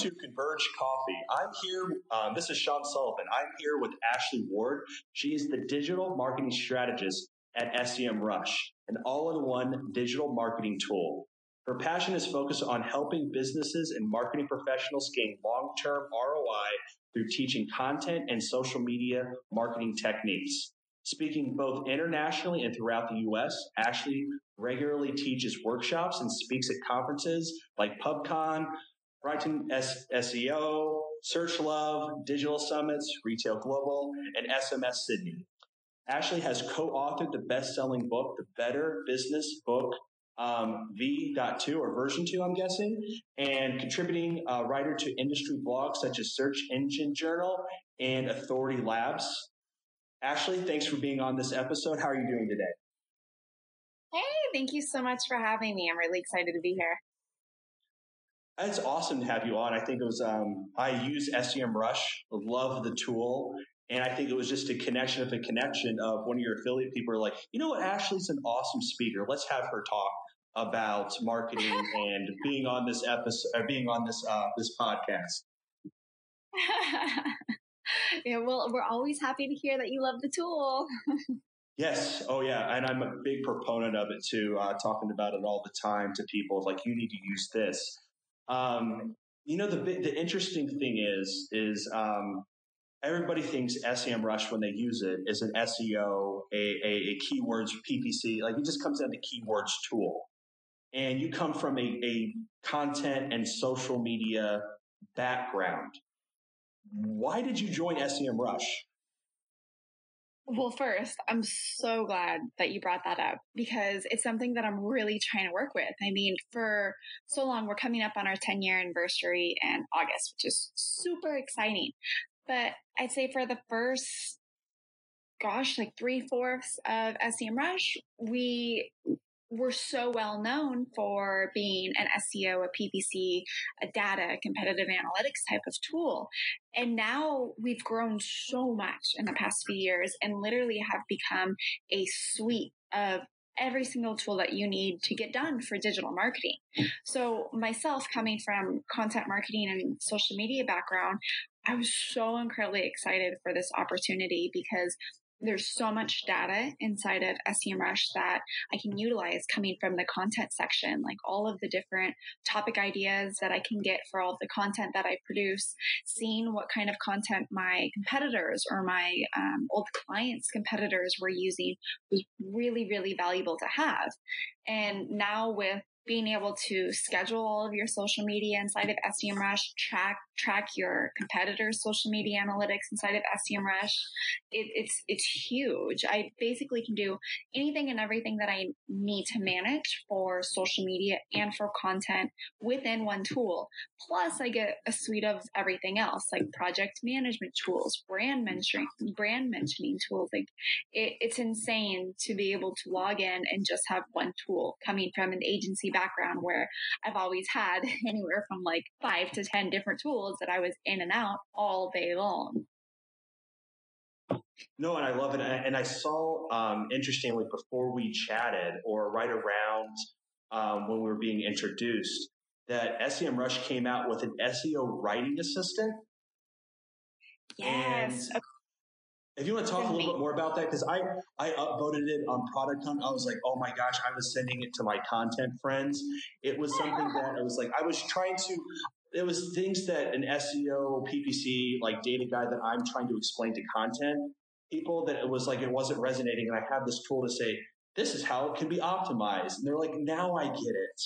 To Converge Coffee. I'm here. Um, this is Sean Sullivan. I'm here with Ashley Ward. She is the digital marketing strategist at SEM Rush, an all-in-one digital marketing tool. Her passion is focused on helping businesses and marketing professionals gain long-term ROI through teaching content and social media marketing techniques. Speaking both internationally and throughout the US, Ashley regularly teaches workshops and speaks at conferences like PubCon, Brighton SEO, Search Love, Digital Summits, Retail Global, and SMX Sydney. Ashley has co-authored the best-selling book, The Better Business Book um, V.2 or version 2, I'm guessing, and contributing uh, writer to industry blogs such as Search Engine Journal and Authority Labs. Ashley, thanks for being on this episode. How are you doing today? Hey, thank you so much for having me. I'm really excited to be here. It's awesome to have you on. I think it was, um, I use SEMrush, love the tool. And I think it was just a connection of a connection of one of your affiliate people are like, you know what, Ashley's an awesome speaker. Let's have her talk about marketing and being on this episode, or being on this, uh, this podcast. yeah, well, we're always happy to hear that you love the tool. Yes. Oh, yeah. And I'm a big proponent of it too. Uh, talking about it all the time to people. Like, you need to use this. Um, you know, the the interesting thing is is um, everybody thinks SEMrush when they use it is an SEO, a, a, a keywords PPC. Like it just comes down to keywords tool. And you come from a, a content and social media background. Why did you join SEMrush? Well, first, I'm so glad that you brought that up because it's something that I'm really trying to work with. I mean, for so long, we're coming up on our 10 year anniversary in August, which is super exciting. But I'd say for the first, gosh, like three fourths of SEMrush, we we're so well known for being an SEO, a PPC, a data, competitive analytics type of tool. And now we've grown so much in the past few years and literally have become a suite of every single tool that you need to get done for digital marketing. So myself coming from content marketing and social media background, I was so incredibly excited for this opportunity because there's so much data inside of SEMrush that I can utilize coming from the content section, like all of the different topic ideas that I can get for all the content that I produce, seeing what kind of content my competitors or my um, old clients' competitors were using was really, really valuable to have. And now with being able to schedule all of your social media inside of SEMrush, track track your competitors' social media analytics inside of SEMrush. It, it's it's huge. I basically can do anything and everything that I need to manage for social media and for content within one tool. Plus, I get a suite of everything else, like project management tools, brand mentioning brand mentioning tools. Like it, it's insane to be able to log in and just have one tool coming from an agency where I've always had anywhere from like five to ten different tools that I was in and out all day long. No, and I love it. And I saw, um, interestingly, before we chatted or right around um, when we were being introduced, that SEM Rush came out with an SEO writing assistant. Yes. And if you want to talk a little bit more about that, because I, I upvoted it on Product Hunt. I was like, oh my gosh, I was sending it to my content friends. It was something that I was like, I was trying to, it was things that an SEO, PPC, like data guy that I'm trying to explain to content people that it was like it wasn't resonating. And I have this tool to say, this is how it can be optimized. And they're like, now I get it.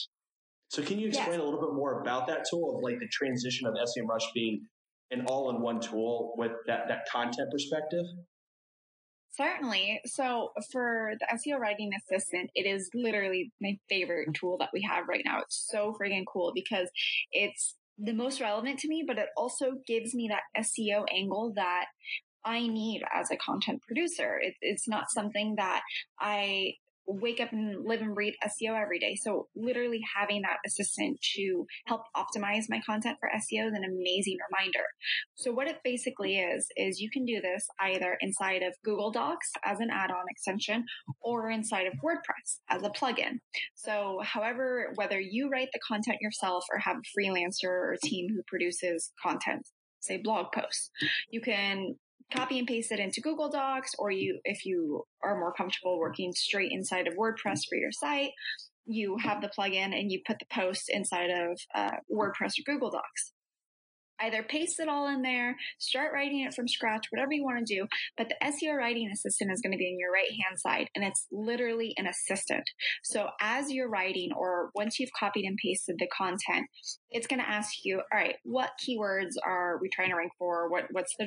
So can you explain yes. a little bit more about that tool of like the transition of SEMrush being an all-in-one tool with that, that content perspective? Certainly. So for the SEO writing assistant, it is literally my favorite tool that we have right now. It's so friggin' cool because it's the most relevant to me, but it also gives me that SEO angle that I need as a content producer. It, it's not something that I wake up and live and breathe SEO every day. So literally having that assistant to help optimize my content for SEO is an amazing reminder. So what it basically is, is you can do this either inside of Google Docs as an add-on extension or inside of WordPress as a plugin. So however, whether you write the content yourself or have a freelancer or a team who produces content, say blog posts, you can copy and paste it into Google Docs, or you, if you are more comfortable working straight inside of WordPress for your site, you have the plugin and you put the post inside of uh, WordPress or Google Docs either paste it all in there, start writing it from scratch, whatever you want to do. But the SEO writing assistant is going to be in your right hand side and it's literally an assistant. So as you're writing or once you've copied and pasted the content, it's going to ask you, all right, what keywords are we trying to rank for? What, what's the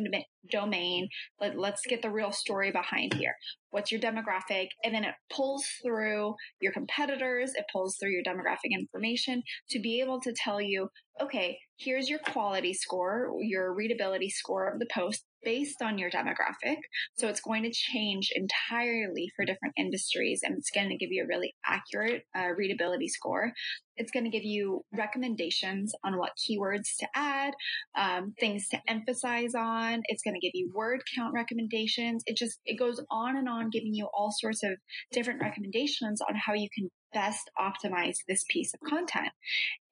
domain? Let, let's get the real story behind here. What's your demographic? And then it pulls through your competitors. It pulls through your demographic information to be able to tell you, okay, here's your quality score, your readability score of the post based on your demographic. So it's going to change entirely for different industries and it's going to give you a really accurate uh, readability score. It's going to give you recommendations on what keywords to add, um, things to emphasize on. It's going to give you word count recommendations. It just, it goes on and on giving you all sorts of different recommendations on how you can best optimize this piece of content.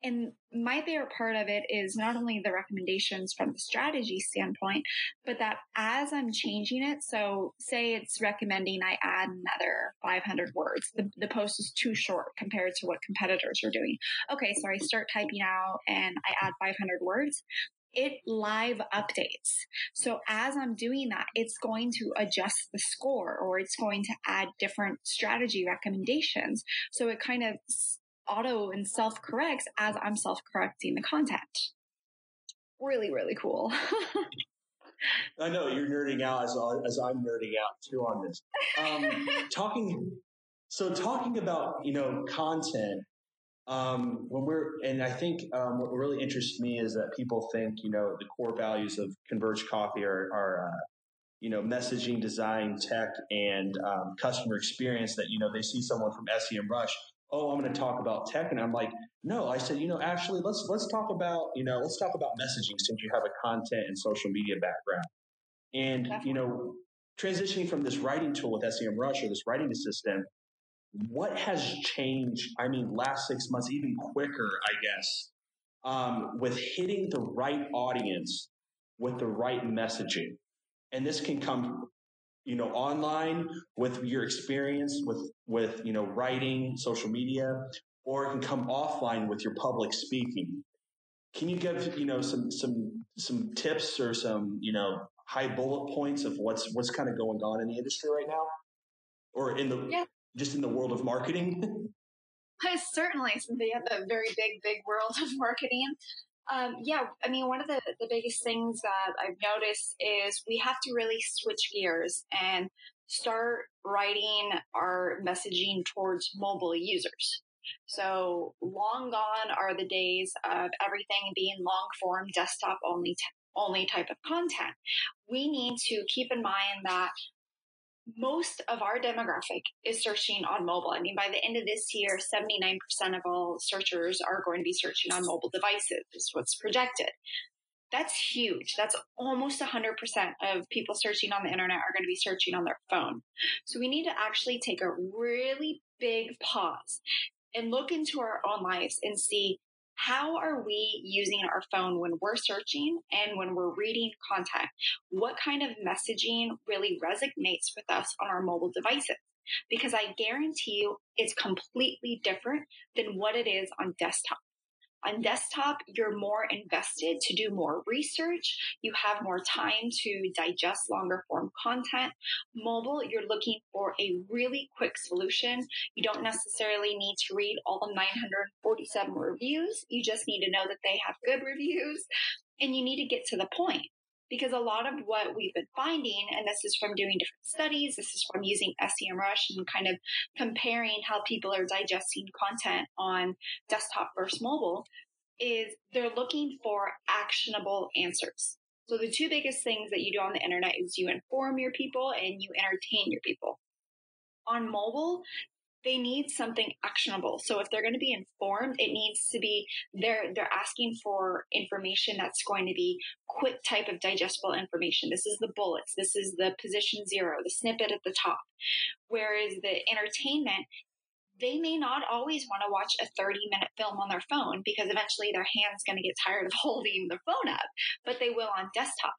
And my favorite part of it is not only the recommendations from the strategy standpoint, but that as I'm changing it, so say it's recommending I add another 500 words. The, the post is too short compared to what competitors are doing. Okay, so I start typing out and I add 500 words it live updates. So as I'm doing that, it's going to adjust the score or it's going to add different strategy recommendations. So it kind of auto and self corrects as I'm self correcting the content. Really, really cool. I know you're nerding out as, as I'm nerding out too on this. Um, talking, so talking about, you know, content, um, when we're, and I think um, what really interests me is that people think, you know, the core values of Converge Coffee are, are uh, you know, messaging, design, tech, and um, customer experience. That you know, they see someone from SEM Rush. Oh, I'm going to talk about tech, and I'm like, no. I said, you know, actually, let's let's talk about, you know, let's talk about messaging since you have a content and social media background, and Definitely. you know, transitioning from this writing tool with SEM Rush or this writing assistant what has changed? I mean, last six months, even quicker, I guess, um, with hitting the right audience with the right messaging. And this can come, you know, online with your experience with, with, you know, writing, social media, or it can come offline with your public speaking. Can you give, you know, some, some, some tips or some, you know, high bullet points of what's, what's kind of going on in the industry right now? Or in the, yeah just in the world of marketing? Certainly, Cynthia, the very big, big world of marketing. Um, yeah, I mean, one of the, the biggest things that I've noticed is we have to really switch gears and start writing our messaging towards mobile users. So long gone are the days of everything being long form desktop only, t- only type of content. We need to keep in mind that most of our demographic is searching on mobile. I mean, by the end of this year, 79% of all searchers are going to be searching on mobile devices, is what's projected. That's huge. That's almost 100% of people searching on the internet are going to be searching on their phone. So we need to actually take a really big pause and look into our own lives and see how are we using our phone when we're searching and when we're reading content? What kind of messaging really resonates with us on our mobile devices? Because I guarantee you it's completely different than what it is on desktop. On desktop, you're more invested to do more research. You have more time to digest longer form content. Mobile, you're looking for a really quick solution. You don't necessarily need to read all the 947 reviews. You just need to know that they have good reviews and you need to get to the point because a lot of what we've been finding, and this is from doing different studies, this is from using SEMrush and kind of comparing how people are digesting content on desktop versus mobile, is they're looking for actionable answers. So the two biggest things that you do on the internet is you inform your people and you entertain your people. On mobile, they need something actionable. So if they're going to be informed, it needs to be they're they're asking for information that's going to be quick type of digestible information. This is the bullets, this is the position zero, the snippet at the top. Whereas the entertainment, they may not always want to watch a 30 minute film on their phone because eventually their hand's going to get tired of holding the phone up, but they will on desktop.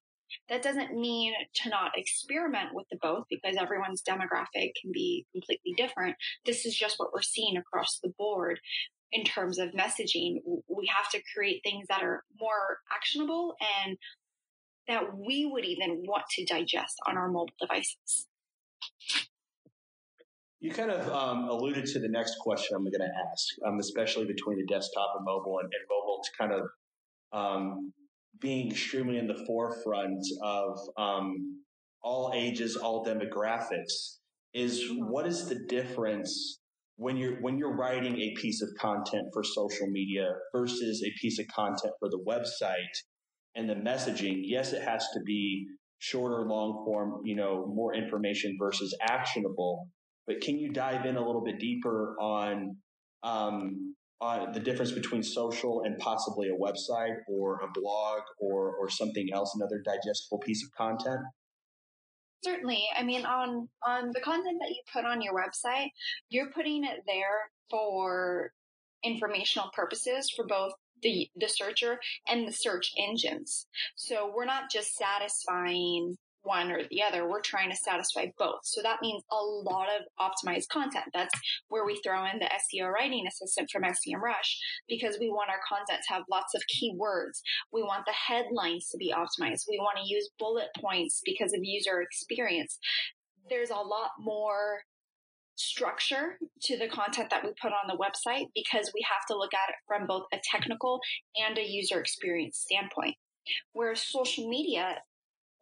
That doesn't mean to not experiment with the both because everyone's demographic can be completely different. This is just what we're seeing across the board in terms of messaging. We have to create things that are more actionable and that we would even want to digest on our mobile devices. You kind of um, alluded to the next question I'm going to ask, um, especially between the desktop and mobile, and, and mobile to kind of um, being extremely in the forefront of um, all ages, all demographics, is what is the difference when you're when you're writing a piece of content for social media versus a piece of content for the website and the messaging? Yes, it has to be shorter, long form, you know, more information versus actionable. But can you dive in a little bit deeper on um, uh, the difference between social and possibly a website or a blog or or something else, another digestible piece of content? Certainly. I mean, on on the content that you put on your website, you're putting it there for informational purposes for both the the searcher and the search engines. So we're not just satisfying one or the other. We're trying to satisfy both. So that means a lot of optimized content. That's where we throw in the SEO writing assistant from SEMrush because we want our content to have lots of keywords. We want the headlines to be optimized. We want to use bullet points because of user experience. There's a lot more structure to the content that we put on the website because we have to look at it from both a technical and a user experience standpoint. Whereas social media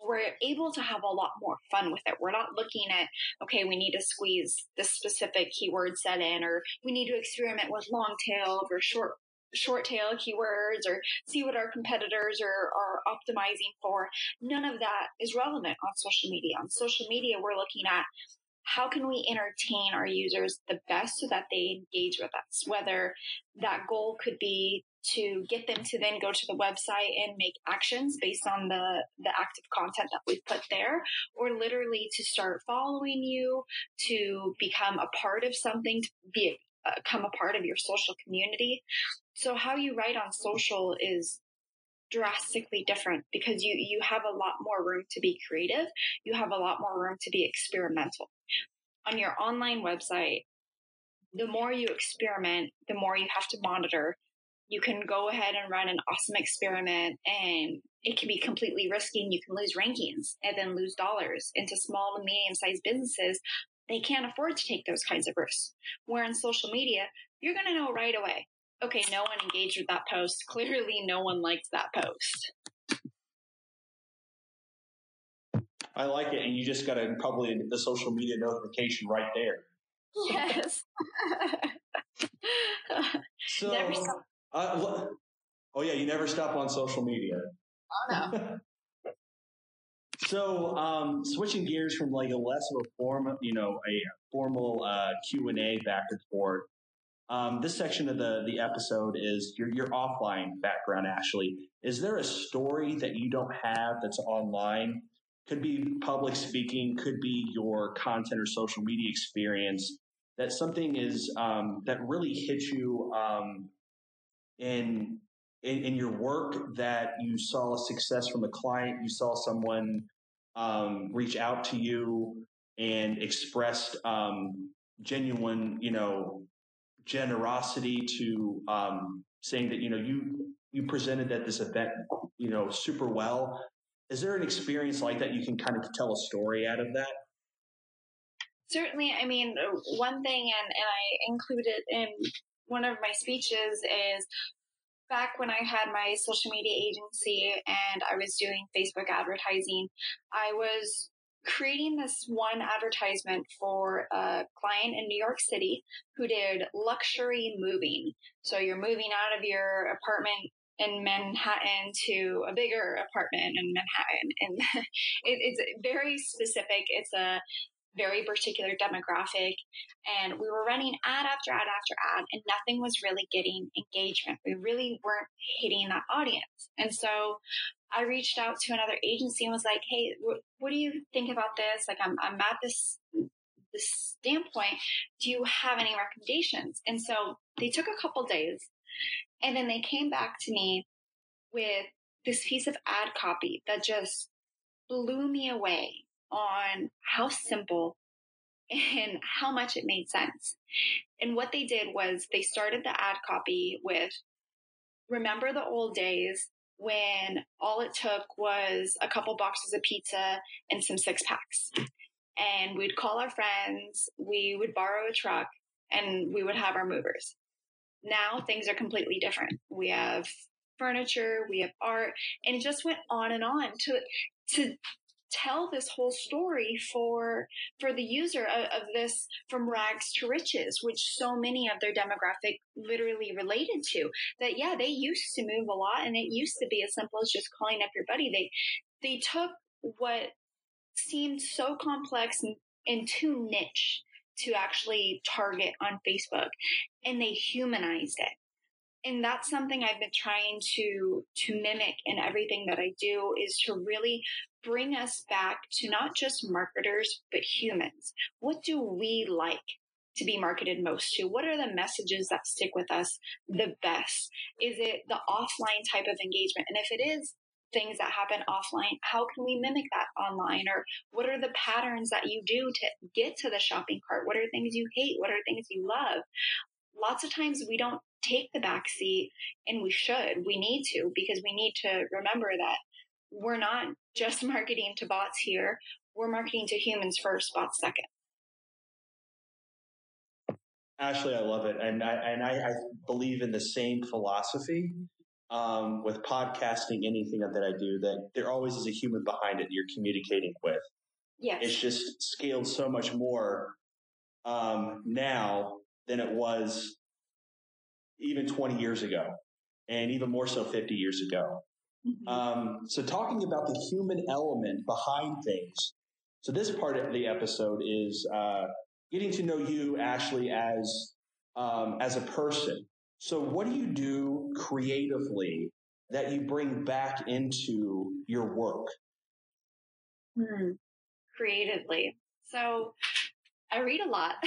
we're able to have a lot more fun with it. We're not looking at, okay, we need to squeeze this specific keyword set in, or we need to experiment with long tail or short short tail keywords or see what our competitors are, are optimizing for. None of that is relevant on social media. On social media, we're looking at how can we entertain our users the best so that they engage with us? Whether that goal could be to get them to then go to the website and make actions based on the, the active content that we've put there, or literally to start following you, to become a part of something, to be, uh, become a part of your social community. So how you write on social is drastically different because you, you have a lot more room to be creative. You have a lot more room to be experimental. On your online website, the more you experiment, the more you have to monitor you can go ahead and run an awesome experiment and it can be completely risky and you can lose rankings and then lose dollars into small to medium sized businesses. They can't afford to take those kinds of risks. Where in social media, you're going to know right away. Okay, no one engaged with that post. Clearly, no one liked that post. I like it, and you just got to probably the social media notification right there. Yes. so, uh, oh yeah, you never stop on social media. Oh no. so, um, switching gears from like a less of a form, you know, a formal uh, Q and A back and forth. Um, this section of the the episode is your your offline background. Ashley, is there a story that you don't have that's online? Could be public speaking, could be your content or social media experience. That something is um, that really hit you um, in, in, in your work that you saw a success from a client, you saw someone um, reach out to you and expressed um, genuine, you know, generosity to um, saying that you know you you presented at this event, you know, super well. Is there an experience like that you can kind of tell a story out of that? Certainly. I mean, one thing, and, and I included in one of my speeches is back when I had my social media agency and I was doing Facebook advertising, I was creating this one advertisement for a client in New York City who did luxury moving. So you're moving out of your apartment in Manhattan to a bigger apartment in Manhattan. And it, it's very specific. It's a very particular demographic. And we were running ad after ad after ad, and nothing was really getting engagement. We really weren't hitting that audience. And so I reached out to another agency and was like, "Hey, wh- what do you think about this? Like, I'm I'm at this this standpoint. Do you have any recommendations?" And so they took a couple days, and then they came back to me with this piece of ad copy that just blew me away on how simple and how much it made sense. And what they did was they started the ad copy with remember the old days when all it took was a couple boxes of pizza and some six packs. And we'd call our friends, we would borrow a truck, and we would have our movers. Now things are completely different. We have furniture, we have art, and it just went on and on to to tell this whole story for for the user of, of, this from rags to riches which so many of their demographic literally related to that yeah they used to move a lot and it used to be as simple as just calling up your buddy. They they took what seemed so complex and, and too niche to actually target on facebook and they humanized it. And that's something I've been trying to to mimic in everything that I do is to really bring us back to not just marketers but humans. What do we like to be marketed most to? What are the messages that stick with us the best? Is it the offline type of engagement? And if it is things that happen offline, how can we mimic that online? Or what are the patterns that you do to get to the shopping cart? What are things you hate? What are things you love? Lots of times we don't take the back seat and we should. We need to because we need to remember that we're not just marketing to bots here. We're marketing to humans first, bots second. Ashley, I love it, and I and I, I believe in the same philosophy um, with podcasting. Anything that I do, that there always is a human behind it you're communicating with. Yes, it's just scaled so much more um, now than it was even 20 years ago, and even more so 50 years ago. Mm-hmm. Um, so, talking about the human element behind things. So, this part of the episode is uh, getting to know you, Ashley, as um, as a person. So, what do you do creatively that you bring back into your work? Hmm. Creatively. So, I read a lot.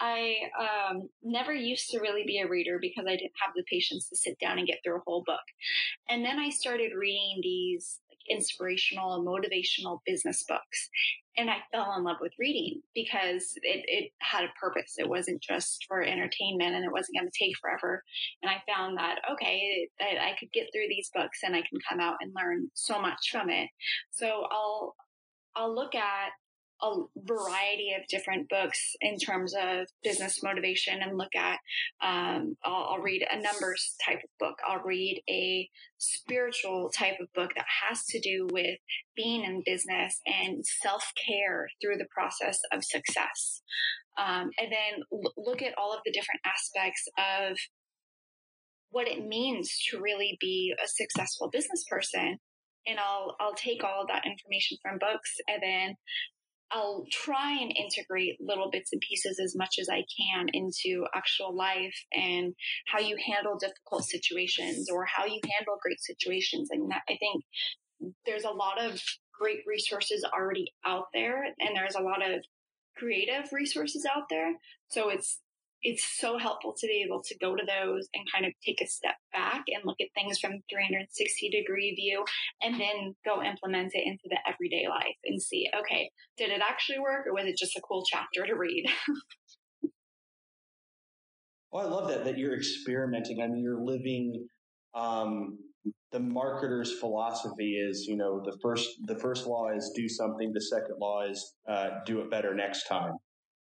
I um, never used to really be a reader because I didn't have the patience to sit down and get through a whole book. And then I started reading these like, inspirational motivational business books. And I fell in love with reading because it, it had a purpose. It wasn't just for entertainment and it wasn't going to take forever. And I found that, okay, that I could get through these books and I can come out and learn so much from it. So I'll, I'll look at a variety of different books in terms of business motivation and look at um, I'll, I'll, read a numbers type of book. I'll read a spiritual type of book that has to do with being in business and self-care through the process of success. Um, and then l- look at all of the different aspects of what it means to really be a successful business person. And I'll I'll take all of that information from books and then I'll try and integrate little bits and pieces as much as I can into actual life and how you handle difficult situations or how you handle great situations. And I think there's a lot of great resources already out there and there's a lot of creative resources out there. So it's it's so helpful to be able to go to those and kind of take a step back and look at things from 360 degree view and then go implement it into the everyday life and see, okay, did it actually work or was it just a cool chapter to read? well, I love that, that you're experimenting. I mean, you're living, um, the marketer's philosophy is, you know, the first, the first law is do something. The second law is, uh, do it better next time.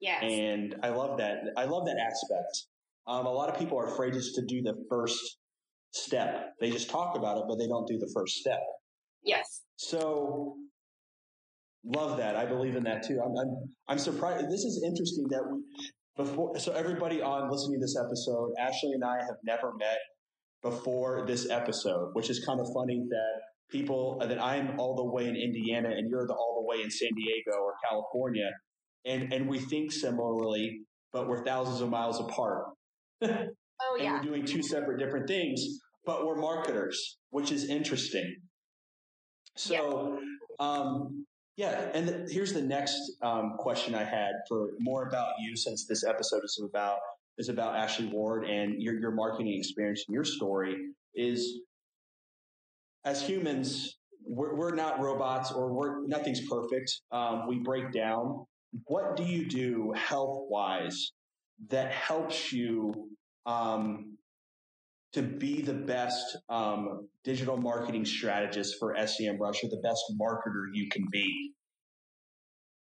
Yes. And I love that. I love that aspect. Um, a lot of people are afraid just to do the first step. They just talk about it, but they don't do the first step. Yes. So love that. I believe in that too. I'm, I'm, I'm surprised. This is interesting that we, before, so everybody on listening to this episode, Ashley and I have never met before this episode, which is kind of funny that people that I'm all the way in Indiana and you're the, all the way in San Diego or California, and and we think similarly, but we're thousands of miles apart. Oh and we're doing two separate different things, but we're marketers, which is interesting. So, um, yeah, and the, here's the next um, question I had for more about you, since this episode is about is about Ashley Ward and your your marketing experience and your story. Is as humans, we're, we're not robots, or we're nothing's perfect. Um, we break down. What do you do health wise that helps you um, to be the best um, digital marketing strategist for SEM Rush or the best marketer you can be?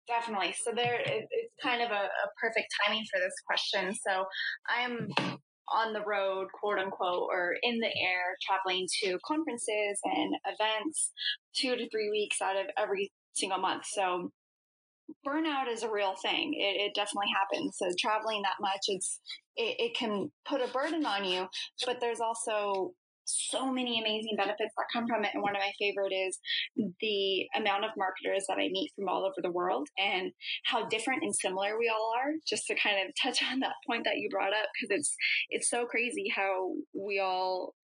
Definitely. So there, it, it's kind of a, a perfect timing for this question. So I'm on the road, quote unquote, or in the air, traveling to conferences and events two to three weeks out of every single month. So burnout is a real thing. It, it definitely happens. So traveling that much, it's it, it can put a burden on you, but there's also so many amazing benefits that come from it. And one of my favorite is the amount of marketers that I meet from all over the world and how different and similar we all are. Just to kind of touch on that point that you brought up, because it's it's so crazy how we all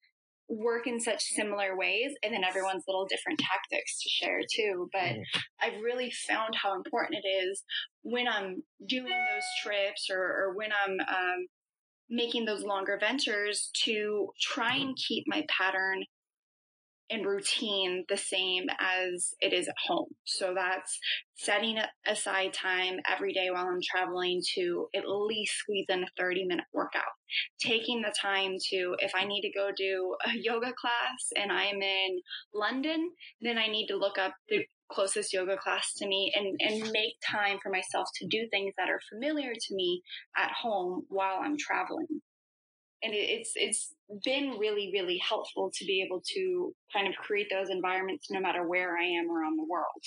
work in such similar ways and then everyone's little different tactics to share too. But i've really found how important it is when i'm doing those trips or, or when i'm um, making those longer ventures to try and keep my pattern and routine the same as it is at home. So that's setting aside time every day while I'm traveling to at least squeeze in a 30 minute workout. Taking the time to, if I need to go do a yoga class and I'm in London, then I need to look up the closest yoga class to me and, and make time for myself to do things that are familiar to me at home while I'm traveling and it's it's been really really helpful to be able to kind of create those environments no matter where I am around the world.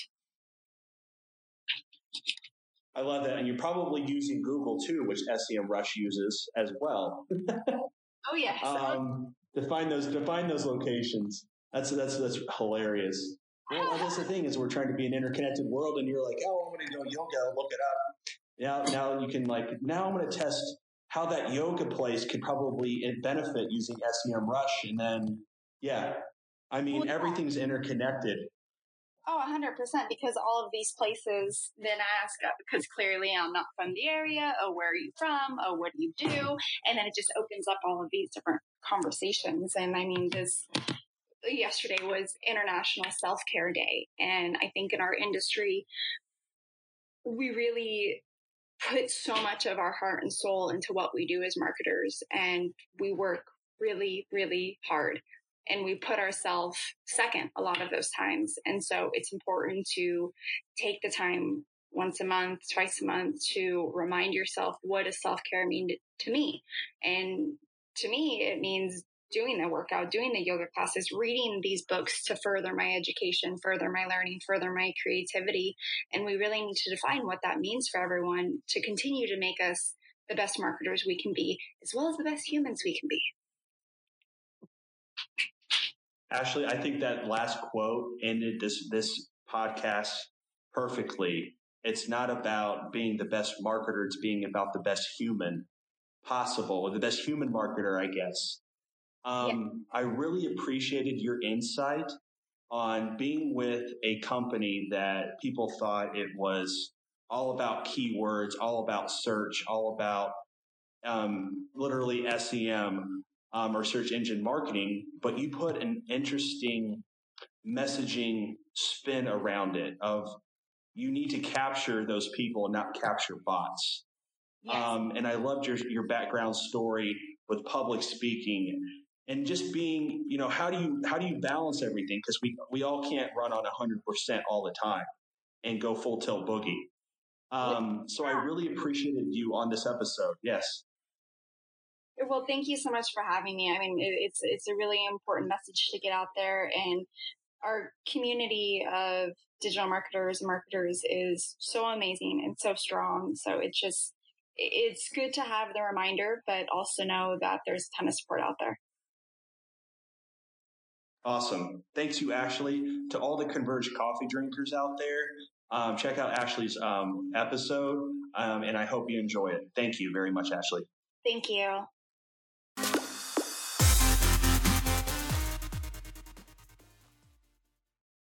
I love that, and you're probably using Google too, which SEM Rush uses as well. oh yes. Um, to find those to find those locations. That's that's that's hilarious. Well, that's the thing is we're trying to be an interconnected world, and you're like, oh, I'm going to go yoga, look it up. Now, now you can like now I'm going to test how that yoga place could probably benefit using SEM Rush. And then, yeah, I mean, well, everything's interconnected. Oh, 100%. Because all of these places then I ask, because uh, clearly I'm not from the area. Oh, where are you from? Oh, what do you do? And then it just opens up all of these different conversations. And I mean, this yesterday was International Self Care Day. And I think in our industry, we really put so much of our heart and soul into what we do as marketers and we work really, really hard and we put ourselves second a lot of those times. And so it's important to take the time once a month, twice a month to remind yourself what does self care mean to, to me? And to me, it means doing the workout, doing the yoga classes, reading these books to further my education, further my learning, further my creativity. And we really need to define what that means for everyone to continue to make us the best marketers we can be, as well as the best humans we can be. Ashley, I think that last quote ended this this podcast perfectly. It's not about being the best marketer, it's being about the best human possible, or the best human marketer, I guess. Um, yeah. I really appreciated your insight on being with a company that people thought it was all about keywords, all about search, all about um, literally SEM um, or search engine marketing, but you put an interesting messaging spin around it of you need to capture those people and not capture bots. Yes. Um, and I loved your your background story with public speaking and just being, you know, how do you how do you balance everything? Because we we all can't run on hundred percent all the time and go full tilt boogie. Um, so I really appreciated you on this episode. Yes. Well, thank you so much for having me. I mean, it's it's a really important message to get out there, and our community of digital marketers and marketers is so amazing and so strong. So it's just it's good to have the reminder, but also know that there's a ton of support out there. Awesome. Thanks you, Ashley. To all the Converge coffee drinkers out there, um, check out Ashley's um, episode, um, and I hope you enjoy it. Thank you very much, Ashley. Thank you.